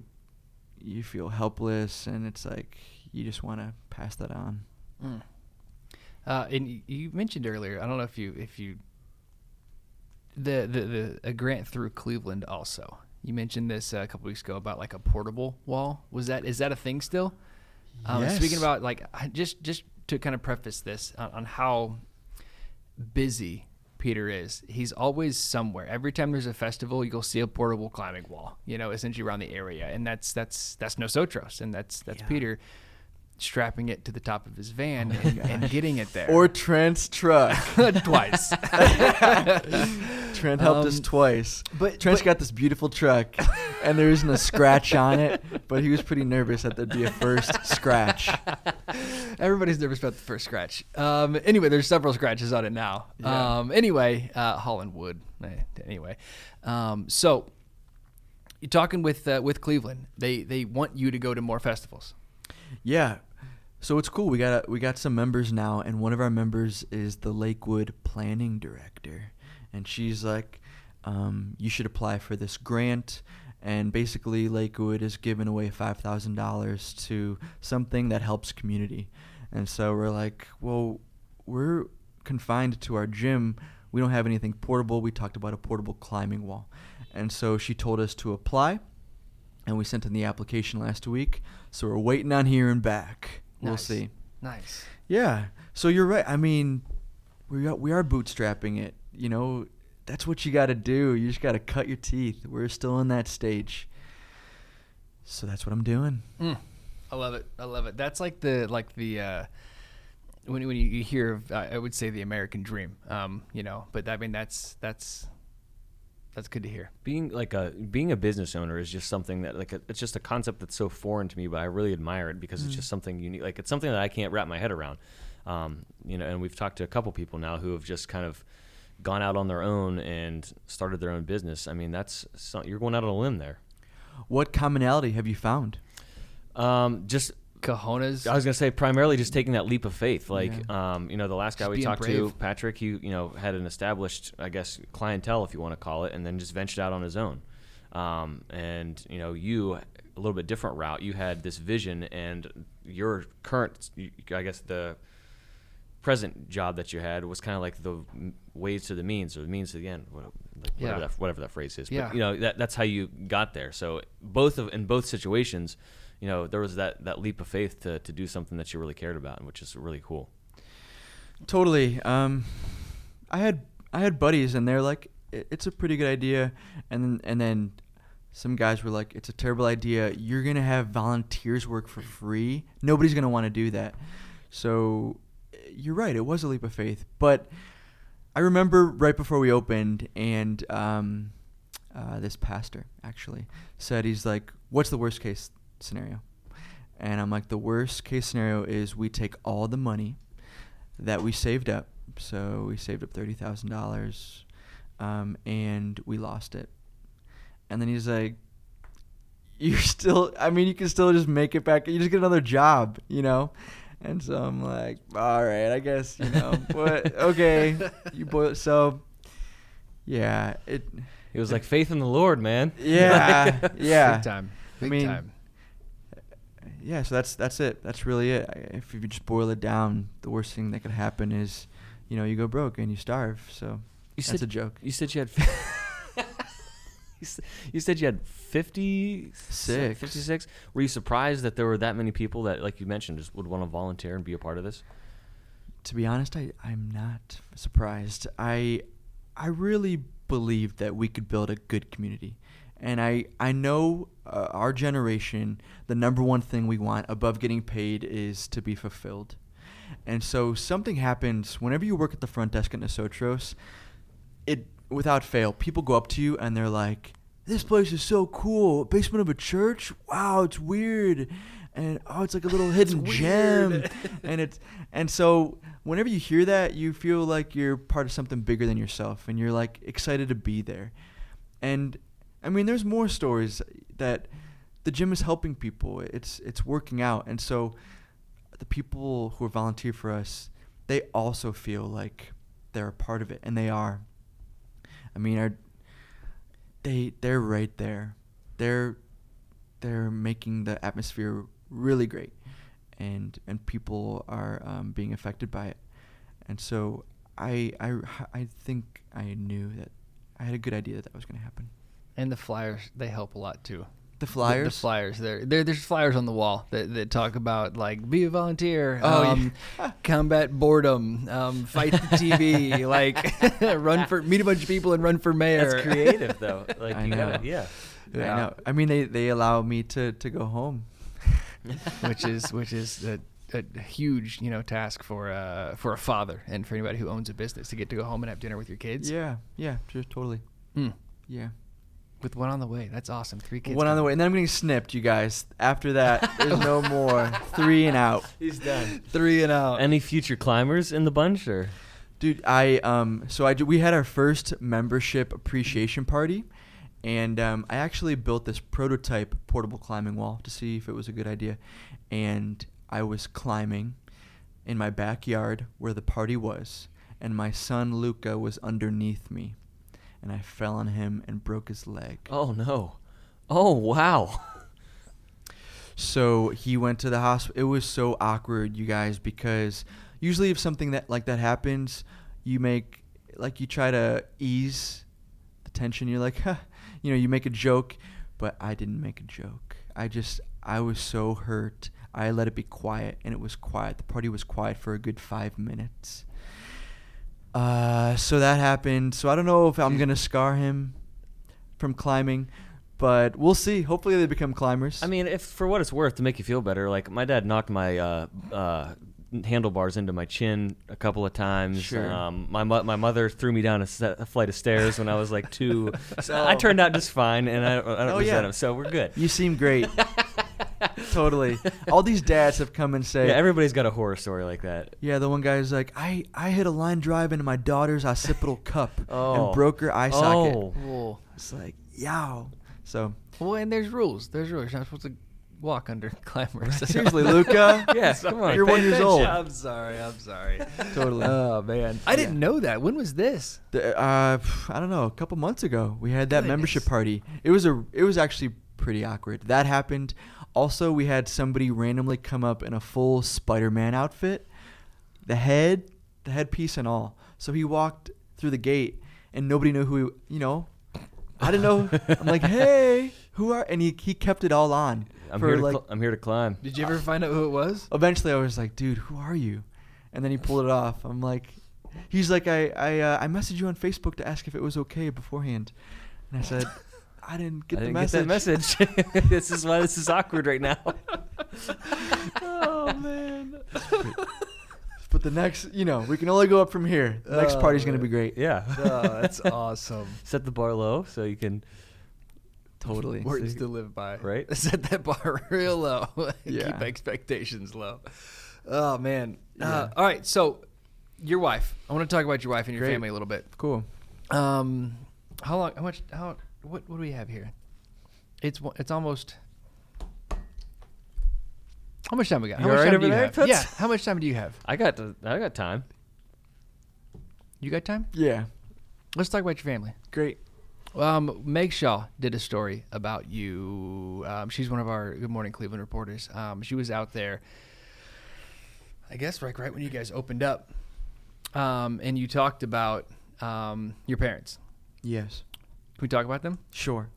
you feel helpless. And it's like, you just want to pass that on. Mm. Uh, and you mentioned earlier, I don't know if you if you the the, the a grant through Cleveland also. You mentioned this uh, a couple weeks ago about like a portable wall. Was that is that a thing still? Um, Speaking about like just just to kind of preface this on, on how busy Peter is, he's always somewhere. Every time there's a festival, you'll see a portable climbing wall. You know, essentially around the area, and that's that's that's Nosotros, and that's that's Yeah. Peter strapping it to the top of his van and, and getting it there. Or Trent's truck. [laughs] twice. [laughs] Trent helped us Um, twice. but- Trent's but- got this beautiful truck, [laughs] and there isn't a scratch on it. But he was pretty nervous that there'd be a first scratch. Everybody's nervous about the first scratch. Um, anyway, there's several scratches on it now. Yeah. Um, anyway, uh, Holland Wood. Eh, Anyway, um, so you're talking with uh, with Cleveland. They they want you to go to more festivals. Yeah. So it's cool. We got we got some members now, and one of our members is the Lakewood planning director, and she's like, um, "You should apply for this grant." And basically, Lakewood is giving away five thousand dollars to something that helps community, and so we're like, "Well, we're confined to our gym. We don't have anything portable. We talked about a portable climbing wall, and so she told us to apply." and we sent in the application last week. So we're waiting on hearing back. We'll see. Nice. Yeah. So you're right. I mean, we are, we are bootstrapping it. You know, that's what you got to do. You just got to cut your teeth. We're still in that stage. So that's what I'm doing. Mm. I love it. I love it. That's like the like the uh, when when you, you hear of I would say the American dream. Um, you know, but I mean that's that's that's good to hear. being like a being a business owner is just something that like a, it's just a concept that's so foreign to me but i really admire it because it's just something unique like it's something that i can't wrap my head around um, you know and we've talked to a couple people now who have just kind of gone out on their own and started their own business i mean that's so, you're going out on a limb there What commonality have you found? um, just Cojones. I was gonna say primarily just taking that leap of faith. Like, um, you know, the last guy Just we being talked to. Patrick, he you know had an established, I guess, clientele, if you want to call it, and then just ventured out on his own. Um, and you know, you a little bit different route. You had this vision, and your current, I guess, the present job that you had was kind of like the ways to the means, or the means to the end, like whatever, Yeah. that, whatever that phrase is. Yeah. But you know, that, that's how you got there. So both of in both situations, you know, there was that, that leap of faith to, to do something that you really cared about, which is really cool. Totally. Um, I had I had buddies, and they're like, it's a pretty good idea, and then and then some guys were like, it's a terrible idea. You're gonna have volunteers work for free. Nobody's gonna want to do that. So you're right. It was a leap of faith, but I remember right before we opened, and um, uh, this pastor actually said he's like, "What's the worst case scenario?" And I'm like, "The worst case scenario is we take all the money that we saved up. So we saved up thirty thousand um, dollars, and we lost it." And then he's like, "You're still. I mean, you can still just make it back. You just get another job, you know." And so I'm like, all right, I guess you know, what? Okay, [laughs] you boy. So, yeah, it. It was like faith in the Lord, man. [laughs] Yeah, [laughs] yeah. Big time. Big mean, time. Yeah, so that's that's it. That's really it. If you just boil it down, the worst thing that could happen is, you know, you go broke and you starve. So You that's said a joke. You said you had. You, said, you had 50, Six. 56. Were you surprised that there were that many people that, like you mentioned, just would want to volunteer and be a part of this? To be honest, I I'm not surprised. I I really believe that we could build a good community. And I, I know uh, our generation, the number one thing we want above getting paid is to be fulfilled. And so something happens whenever you work at the front desk at Nosotros, it without fail, people go up to you and they're like, "This place is so cool. Basement of a church? Wow, it's weird." And oh, it's like a little [laughs] hidden gem. [laughs] and it's and so whenever you hear that, you feel like you're part of something bigger than yourself and you're like excited to be there. And I mean, there's more stories that the gym is helping people. It's it's working out, and so the people who volunteer for us, they also feel like they're a part of it, and they are. I mean, our, they they're right there. They're they're making the atmosphere really great, and and people are um, being affected by it, and so I I I think I knew that I had a good idea that that was going to happen. And the flyers, they help a lot too. The The, flyers. the flyers. There, there, there's flyers on the wall that, that talk about like be a volunteer, Oh, um, [laughs] combat boredom, um, fight the TV, [laughs] like [laughs] run for meet a bunch of people and run for mayor. That's creative, though. Like, I you know. gotta, yeah. I know. I mean, they they allow me to to go home. which is which is a, a huge you know task for uh, for a father and for anybody who owns a business to get to go home and have dinner with your kids. Yeah, yeah, sure, totally. Hmm. Yeah. With one on the way, that's awesome. Three kids. One on the way, and then I'm getting snipped, you guys. After that, there's no [laughs] more. Three and out. He's done. Three and out. Any future climbers in the bunch, or Dude, I um so I we had our first membership appreciation party, and um, I actually built this prototype portable climbing wall to see if it was a good idea, and I was climbing in my backyard where the party was, and my son Luca was underneath me, and I fell on him and broke his leg. oh no, oh wow. So he went to the hospital. It was so awkward, you guys, because usually if something that like that happens, you make like you try to ease the tension. You're like, [laughs] huh, you know, you make a joke, but I didn't make a joke. I just I was so hurt. I let it be quiet, and it was quiet. The party was quiet for a good five minutes. Uh, so that happened. So I don't know if I'm gonna scar him from climbing, but we'll see. Hopefully they become climbers. I mean, if for what it's worth, to make you feel better, like my dad knocked my uh, uh, handlebars into my chin a couple of times. Sure. Um, my mo- my mother threw me down a, set, a flight of stairs when I was like two. [laughs] so. I turned out just fine, and I, I don't Oh, resent yeah. him. So we're good. You seem great. [laughs] [laughs] totally. All these dads have come and say, yeah, yeah, everybody's got a horror story like that. Yeah, the one guy's like, I, I hit a line drive into my daughter's occipital cup Oh. and broke her eye socket. Oh. Whoa. It's like, yow. So, Well, and there's rules. There's rules. You're not supposed to walk under [laughs] climbers. seriously, Luca. [laughs] Yeah, come on. You're one pay years old. I'm sorry. I'm sorry. Totally. Oh man, I didn't know that. When was this? The, uh, I don't know. A couple months ago, we had that membership Goodness. party. It was a. It was actually pretty awkward. That happened. Also, we had somebody randomly come up in a full Spider-Man outfit, the head, the headpiece, and all. So he walked through the gate, and nobody knew who. He, you know, I didn't know. I'm like, [laughs] hey, who are? And he he kept it all on I'm for here. To like. cl- I'm here to climb. Did you ever find out who it was? eventually, I was like, dude, who are you? And then he pulled it off. I'm like, He's like, I I uh, I messaged you on Facebook to ask if it was okay beforehand, and I said, [laughs] I didn't get I the didn't message. get that message. [laughs] [laughs] this is why this is awkward right now. [laughs] oh man. But the next, you know, we can only go up from here. The next Oh, party's gonna be great. Yeah. Oh, that's awesome. Set the bar low so you can. Totally. Words to live by. Right? Set that bar real low. Yeah. Keep expectations low. Oh man. Uh, all right. So, your wife. I want to talk about your wife and your Great. family a little bit. Cool. Um, how long? How much? How? What? What do we have here? It's it's almost. How much time we got? How You much all right time over do you there, have? Toots? Yeah. How much time do you have? I got. To, I got time. You got time? Yeah. Let's talk about your family. Great. Um, Meg Shaw did a story about you. Um, she's one of our Good Morning Cleveland reporters. Um, she was out there, I guess, right, right when you guys opened up, um, and you talked about um, your parents. Yes. Can we talk about them? Sure.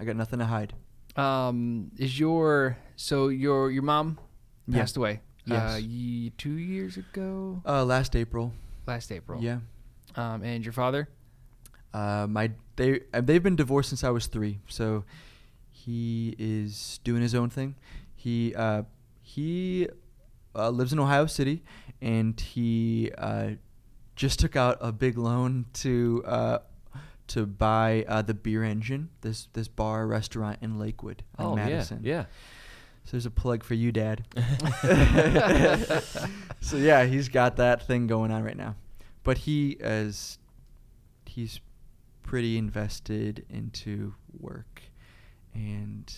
I got nothing to hide. Um, is your so your your mom Yeah. passed away? Yes. Uh, ye, two years ago, Uh, last April. last April. Yeah. Um, and your father? Uh, my they uh, they've been divorced since I was three, so he is doing his own thing. He uh, he uh, lives in Ohio City, and he uh, just took out a big loan to uh, to buy uh, the Beer Engine, this this bar restaurant in Lakewood, in oh Madison. yeah. So there's a plug for you, Dad. [laughs] [laughs] so yeah, he's got that thing going on right now, but he is he's pretty invested into work and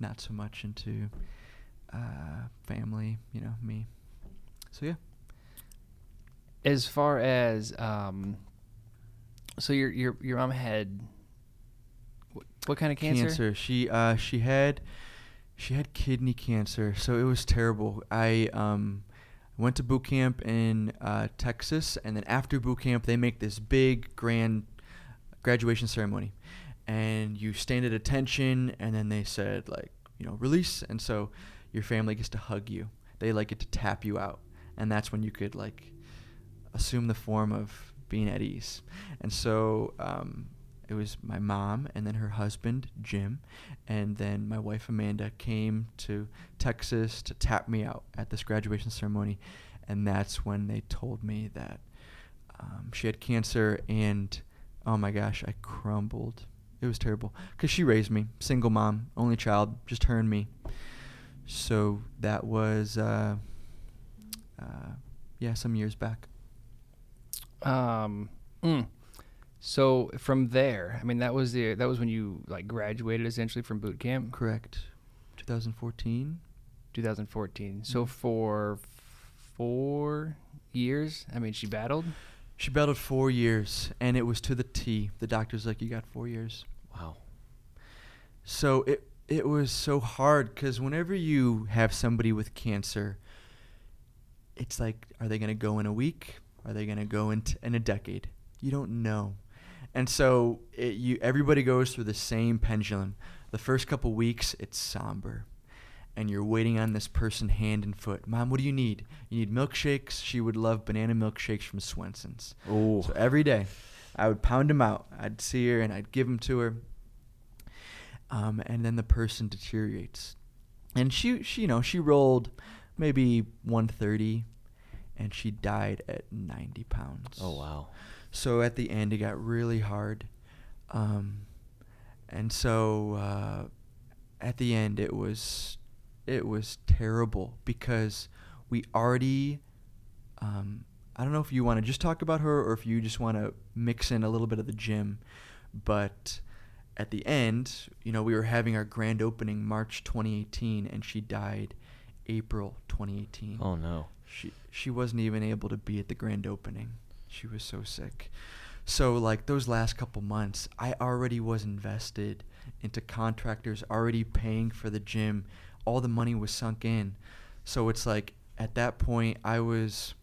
not so much into uh, family. You know me. So yeah, As far as um, so your your your mom had what, what kind of cancer? Cancer. She uh she had she had kidney cancer, so it was terrible. I um went to boot camp in uh, Texas, and then after boot camp, they make this big grand graduation ceremony, and you stand at attention, and then they said like you know release, and so your family gets to hug you. They like get to tap you out, and that's when you could like assume the form of being at ease. And so um, it was my mom and then her husband Jim, and then my wife Amanda came to Texas to tap me out at this graduation ceremony, and that's when they told me that um, she had cancer, and oh my gosh, I crumbled. It was terrible because she raised me, single mom, only child, just her and me. So that was, uh, uh, yeah, some years back. Um, mm. so from there, I mean, that was the that was when you like graduated essentially from boot camp, Correct. 2014. 2014. So Mhm. for four years, I mean, she battled. She battled four years, and it was to the T. The doctor's like, "You got four years." Wow. So it it was so hard because whenever you have somebody with cancer, it's like, are they gonna go in a week? Are they gonna go in t- in a decade? You don't know, and so it, you everybody goes through the same pendulum. The first couple weeks, it's somber, and you're waiting on this person hand and foot. Mom, what do you need? You need milkshakes. She would love banana milkshakes from Swenson's. Oh. So every day, I would pound them out. I'd see her and I'd give them to her. Um, and then the person deteriorates, and she, she, you know, she rolled maybe 130, and she died at 90 pounds. Oh wow. So at the end, it got really hard. Um, and so uh, at the end, it was it was terrible because we already. Um, I don't know if you want to just talk about her or if you just want to mix in a little bit of the gym, but at the end, you know, we were having our grand opening March 2018, and she died April 2018 Oh no. She she wasn't even able to be at the grand opening. She was so sick. So like those last couple months, I already was invested into contractors already paying for the gym. All the money was sunk in. So it's like at that point I was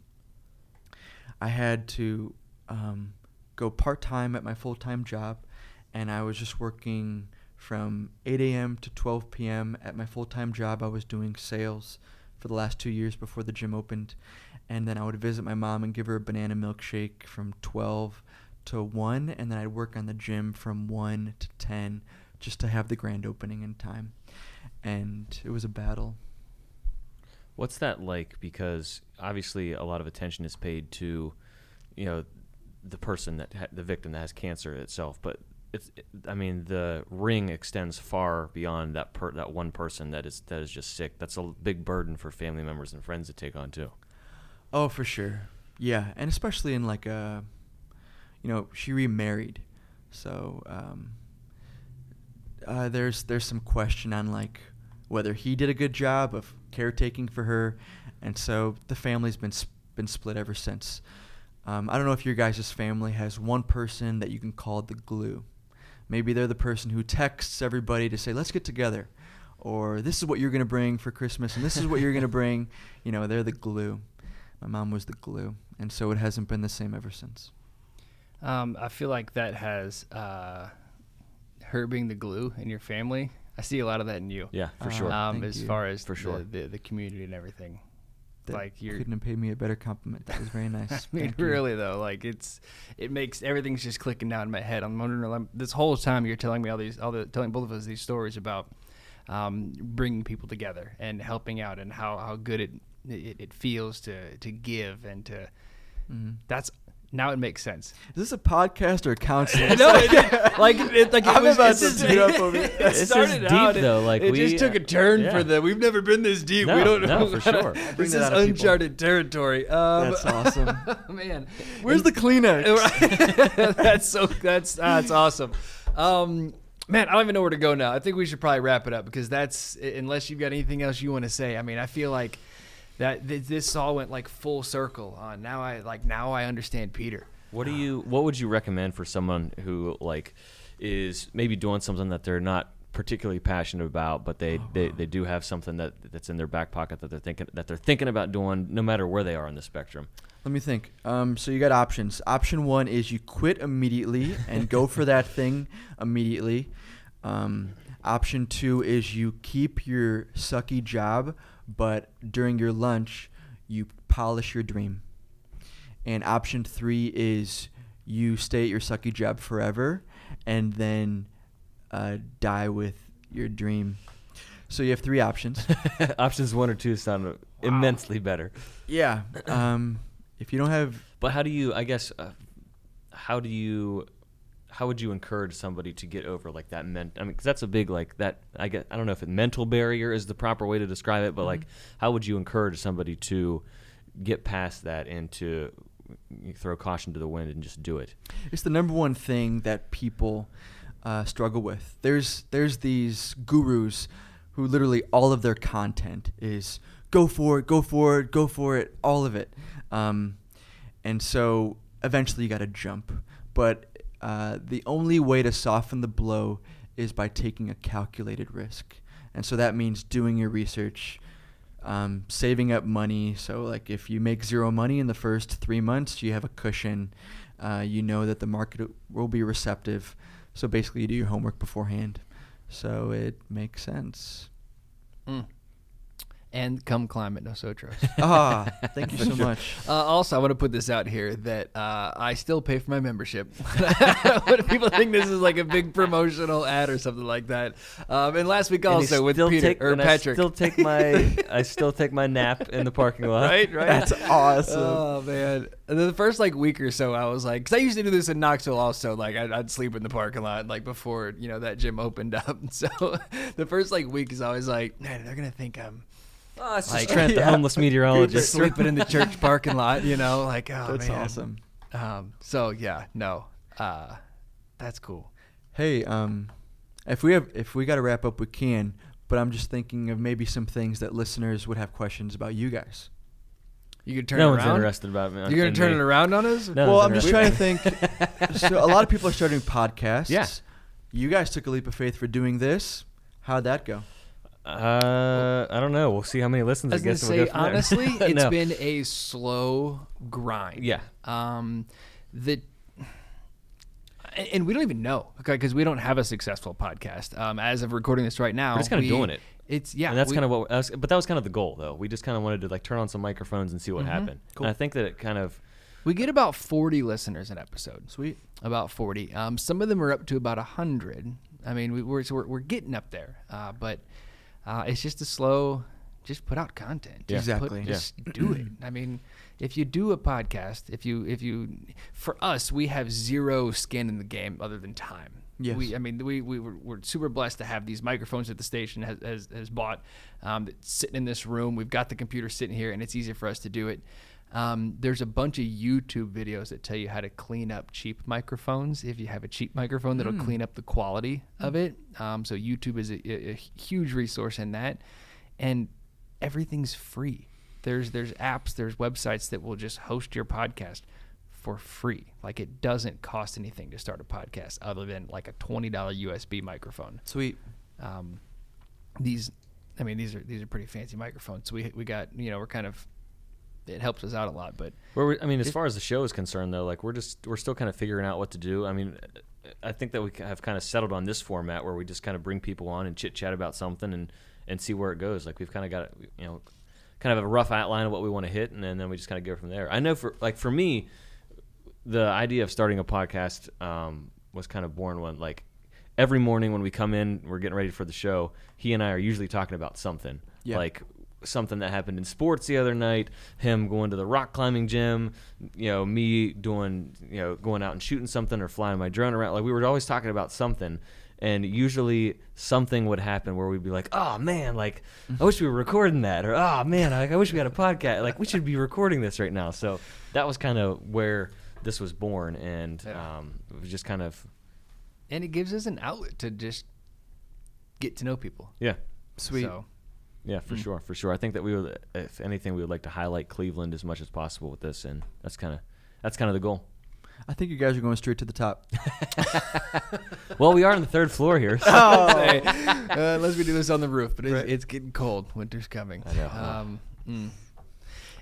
I had to um, go part time at my full time job, and I was just working from 8 a.m. to 12 p.m. at my full time job. I was doing sales for the last two years before the gym opened, and then I would visit my mom and give her a banana milkshake from 12 to 1, and then I'd work on the gym from 1 to 10 just to have the grand opening in time. And it was a battle. What's that like? Because obviously, a lot of attention is paid to, you know, the person that ha- the victim that has cancer itself. But it's, I mean, the ring extends far beyond that per- that one person that is that is just sick. That's a big burden for family members and friends to take on too. Oh, for sure. Yeah, and especially in like a, you know, she remarried, so um, uh, there's there's some question on like whether he did a good job of caretaking for her, and so the family's been sp- been split ever since. Um, I don't know if your guys' family has one person that you can call the glue. Maybe they're the person who texts everybody to say, "Let's get together," or "This is what you're gonna bring for Christmas," and this is what you're gonna bring. [laughs] You know, they're the glue. My mom was the glue, and so it hasn't been the same ever since. Um, I feel like that has uh, her being the glue in your family. I see a lot of that in you. Yeah, for Uh, sure. Um, as you. far as For the, sure. the, the community and everything. That Like you're- couldn't have paid me a better compliment. That was very [laughs] nice. I mean, Thank you. really though, like it's it makes everything's just clicking down in my head. I'm wondering like, this whole time you're telling me all these, all the telling both of us these stories about um, bringing people together and helping out and how, how good it, it it feels to to give and to Mhm. that's now it makes sense. Is this a podcast or a counseling? [laughs] no, it, [laughs] like it, like it I'm was, about it's to just- tear up [laughs] over here. it This is started deep, out, it- though, like, it we- just took a turn yeah. for the. We've never been this deep. we don't no, know. for sure. This is out of people. uncharted territory. Um, That's awesome. man. Where's the Kleenex? Right. that's so that's that's awesome. Um, man, I don't even know where to go now. I think we should probably wrap it up because that's unless you've got anything else you want to say. I mean, I feel like that th- this all went like full circle on now. I like now I understand Peter. What do you? What would you recommend for someone who like is maybe doing something that they're not particularly passionate about, but they, they, they do have something that that's in their back pocket that they're thinking that they're thinking about doing, no matter where they are on the spectrum. Let me think. Um, so you got options. Option one is you quit immediately and go for that [laughs] thing immediately. Um, option two is you keep your sucky job, but during your lunch, you polish your dream. And option three is you stay at your sucky job forever and then uh, die with your dream. So you have three options. [laughs] Options one or two sound immensely better. yeah. [coughs] Um, if you don't have But how do you? I guess uh, how do you? How would you encourage somebody to get over like that? Men- I mean, because that's a big like that. I get. I don't know if a mental barrier is the proper way to describe it, but like, how would you encourage somebody to get past that and to throw caution to the wind and just do it? It's the number one thing that people uh, struggle with. There's there's these gurus who literally all of their content is go for it, go for it, go for it, all of it. Um, and so eventually you got to jump. But uh, the only way to soften the blow is by taking a calculated risk. And so that means doing your research, um, saving up money. So, like, if you make zero money in the first three months, you have a cushion. Uh, you know that the market will be receptive. So, basically, you do your homework beforehand. So, it makes sense. Mm. And come climate Nosotros. [laughs] ah, thank you so much. Uh, also, I want to put this out here that uh, I still pay for my membership. [laughs] What people think this is like a big promotional ad or something like that. Um, and last week also with still Peter take- or and Patrick. I still take my [laughs] I still take my nap in the parking lot. right, right. That's awesome. Oh man! And then the first like week or so, I was like, because I used to do this in Knoxville also. Like, I'd, I'd sleep in the parking lot like before you know that gym opened up. So the first like week is always like, man, they're gonna think I'm Oh, it's Like- just Trent, the Yeah. homeless meteorologist. just sleeping in the church parking lot. You know, like oh That's man. awesome. Um, so yeah, no, uh, that's cool. Hey, um, if we have if we got to wrap up, we can. But I'm just thinking of maybe some things that listeners would have questions about you guys. You could turn no it one's around. interested about me. You're gonna turn me. it around on us? No. well, I'm just trying to think. [laughs] so a lot of people are starting podcasts. Yeah. You guys took a leap of faith for doing this. How'd that go? Uh, I don't know. We'll see how many listens I it was gonna gets. and we'll say go from there. honestly, [laughs] it's No. been a slow grind. Yeah. Um, the and- and we don't even know, okay, because we don't have a successful podcast. Um, as of recording this right now, We're just kinda doing it. It's yeah. and that's we- kind of what. That's, but that was kind of the goal, though. We just kind of wanted to like turn on some microphones and see what happened. Cool. And I think that it kind of we get about forty listeners an episode. Sweet. About forty. Um, some of them are up to about hundred. I mean, we, we're, so we're we're getting up there, uh, but uh, it's just a slow. Just put out content. Yeah. Just put- Exactly. just do it. I mean, if you do a podcast, if you if you, for us, we have zero skin in the game other than time. Yes. We, I mean, we, we were, we're super blessed to have these microphones that the station has, has, has bought um, sitting in this room. We've got the computer sitting here, and it's easy for us to do it. Um, there's a bunch of YouTube videos that tell you how to clean up cheap microphones. If you have a cheap microphone, that'll clean up the quality of it. Um, so YouTube is a, a, a huge resource in that, and everything's free. There's there's apps, there's websites that will just host your podcast for free. Like it doesn't cost anything to start a podcast other than like a twenty dollar USB microphone. Sweet. Um, these, I mean, these are these are pretty fancy microphones. So we we got you know we're kind of it helps us out a lot, but Where we, I mean, as far as the show is concerned, though, like we're just we're still kind of figuring out what to do. I mean, I think that we have kind of settled on this format where we just kind of bring people on and chit chat about something and and see where it goes. Like we've kind of got you know kind of a rough outline of what we want to hit, and then, then we just kind of go from there. I know for like for me, the idea of starting a podcast um, was kind of born when like every morning when we come in, we're getting ready for the show. He and I are usually talking about something Yeah. like something that happened in sports the other night. Him going to the rock climbing gym. You know, me doing you know going out and shooting something or flying my drone around. Like we were always talking about something. And usually something would happen where we'd be like, "Oh man, like I wish we were recording that," or "Oh man, like, I wish we had a podcast. Like we should be recording this right now." So that was kind of where this was born, and Yeah. um, it was just kind of and it gives us an outlet to just get to know people. yeah, Sweet. So, yeah, for sure, for sure. I think that we would, if anything, we would like to highlight Cleveland as much as possible with this, and that's kind of that's kind of the goal. I think you guys are going straight to the top. [laughs] Well, we are on the third floor here. so- [laughs] Say, uh, unless we do this on the roof, but it's, Right. it's getting cold. Winter's coming. I know. Um, mm.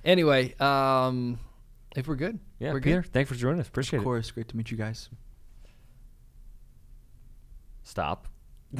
Anyway, um, if we're good, yeah, we're Peter, good. thanks for joining us. Appreciate it. Of it. course, great to meet you guys. Stop. [laughs]